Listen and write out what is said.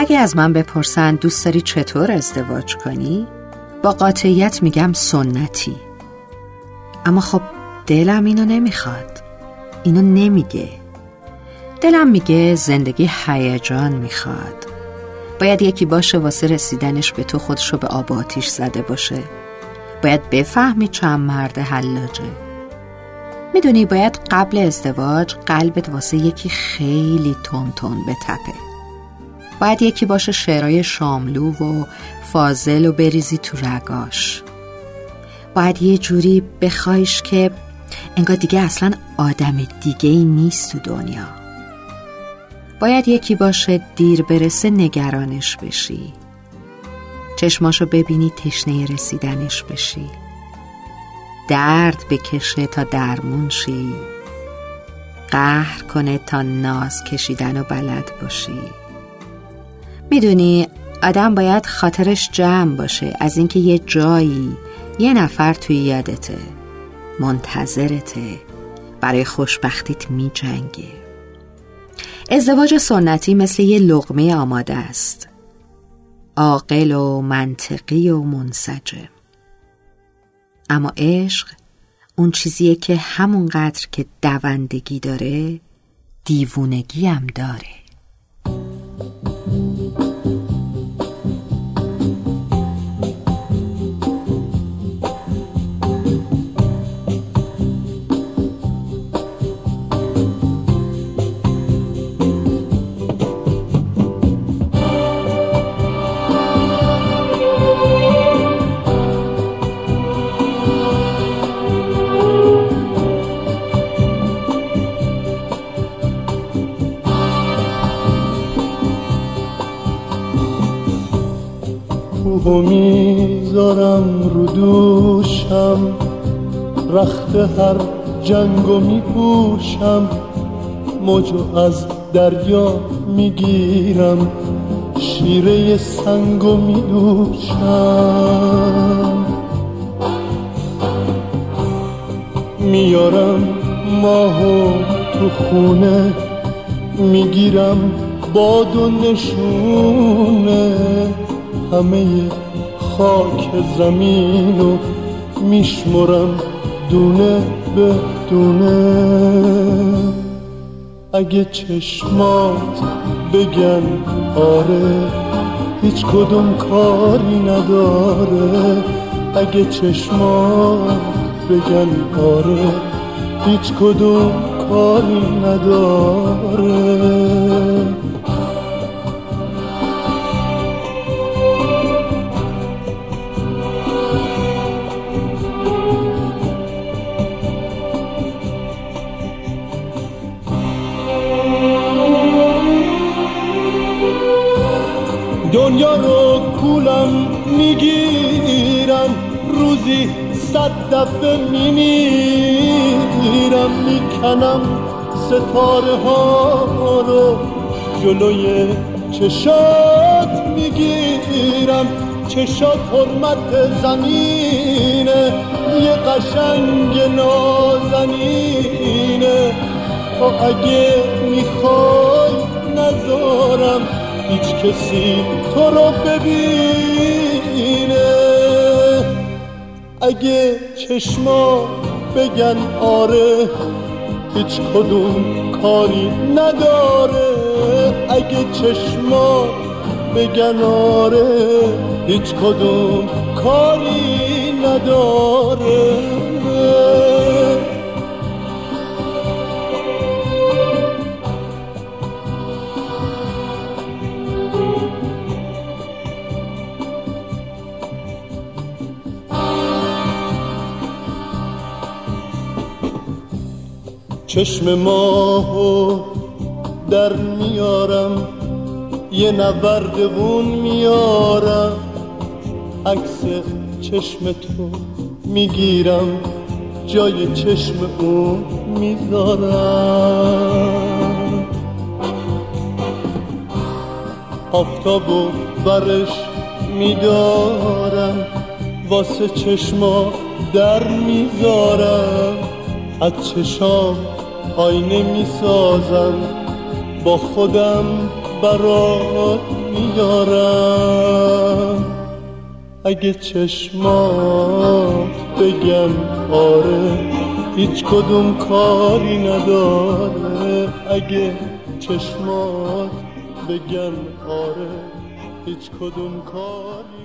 اگه از من بپرسن دوست داری چطور ازدواج کنی؟ با قاطعیت میگم سنتی. اما خب دلم اینو نمی‌خواد. اینو نمیگه. دلم میگه زندگی هیجان می‌خواد. باید یکی باشه واسه رسیدنش به تو خودشو به آب آتیش زده باشه. باید بفهمی چند مرد حلاجه. می‌دونی باید قبل ازدواج قلبت واسه یکی خیلی تون تون بتپه. باید یکی باشه شعرهای شاملو و فازل و بریزی تو رگاش. باید یه جوری بخوایش که انگار دیگه اصلا آدم دیگه ای نیست تو دنیا. باید یکی باشه دیر برسه نگرانش بشی. چشماشو ببینی تشنه رسیدنش بشی. درد بکشه تا درمون شی. قهر کنه تا ناز کشیدن و بلد باشی. می‌دونی آدم باید خاطرش جمع باشه از اینکه یه جایی یه نفر توی یادته منتظرته برای خوشبختیت می جنگه ازدواج سنتی مثل یه لغمه آماده است. عاقل و منطقی و منسجم. اما عشق اون چیزیه که همونقدر که دوندگی داره دیوونگی هم داره. کوه می‌ذارم رو دوشم. رخت هر جنگو میپوشم. موجو از دریا می‌گیرم. شیره سنگو میدوشم. میارم ماهو تو خونه. می‌گیرم باد و نشونه. همه خاک زمین و میشمرم دونه به دونه. اگه چشمات بگن آره هیچ کدوم کاری نداره. اگه چشمات بگن آره هیچ کدوم کاری نداره. دنیا رو کولم می‌گیرم روزی صد دفعه میمیرم می‌کنم ستاره ها رو جلوی چشات می‌گیرم. چشات حرمت زمینه یه قشنگ نازنینه. تو اگه می‌خوای نذارم هیچ کسی تو رو ببینه اگه چشما بگن آره هیچ کدوم کاری نداره. اگه چشما بگن آره هیچ کدوم کاری نداره. چشم ماهو در میارم یه نوردون میارم. عکس چشم تو می‌گیرم جای چشم اون می‌ذارم. آفتاب و برش میدارم واسه چشما در می‌ذارم. از چشام آینه می با خودم برات میارم اگه چشمات بگن آره هیچ کدوم کاری نداره. اگه چشمات بگن آره هیچ کدوم کاری